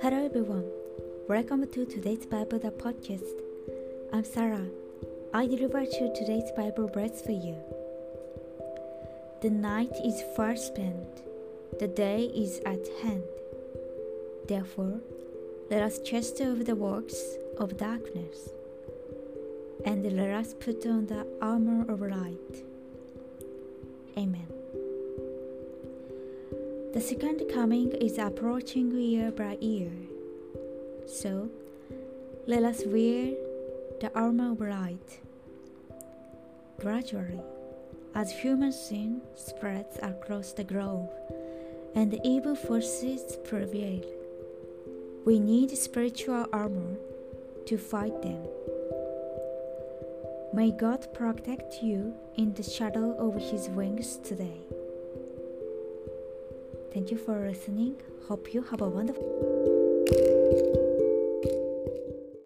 Hello everyone. Welcome to today's Bible the podcast. I'm Sarah. I deliver you today's Bible verse for you. The night is far spent. The day is at hand. Therefore, let us chase over the works of darkness, and let us put on the armor of light. Amen. The second coming is approaching year by year. So, let us wear the armor of light. Gradually, as human sin spreads across the globe and the evil forces prevail, we need spiritual armor to fight them. May God protect you in the shadow of His wings today. Thank you for listening. Hope you have a wonderful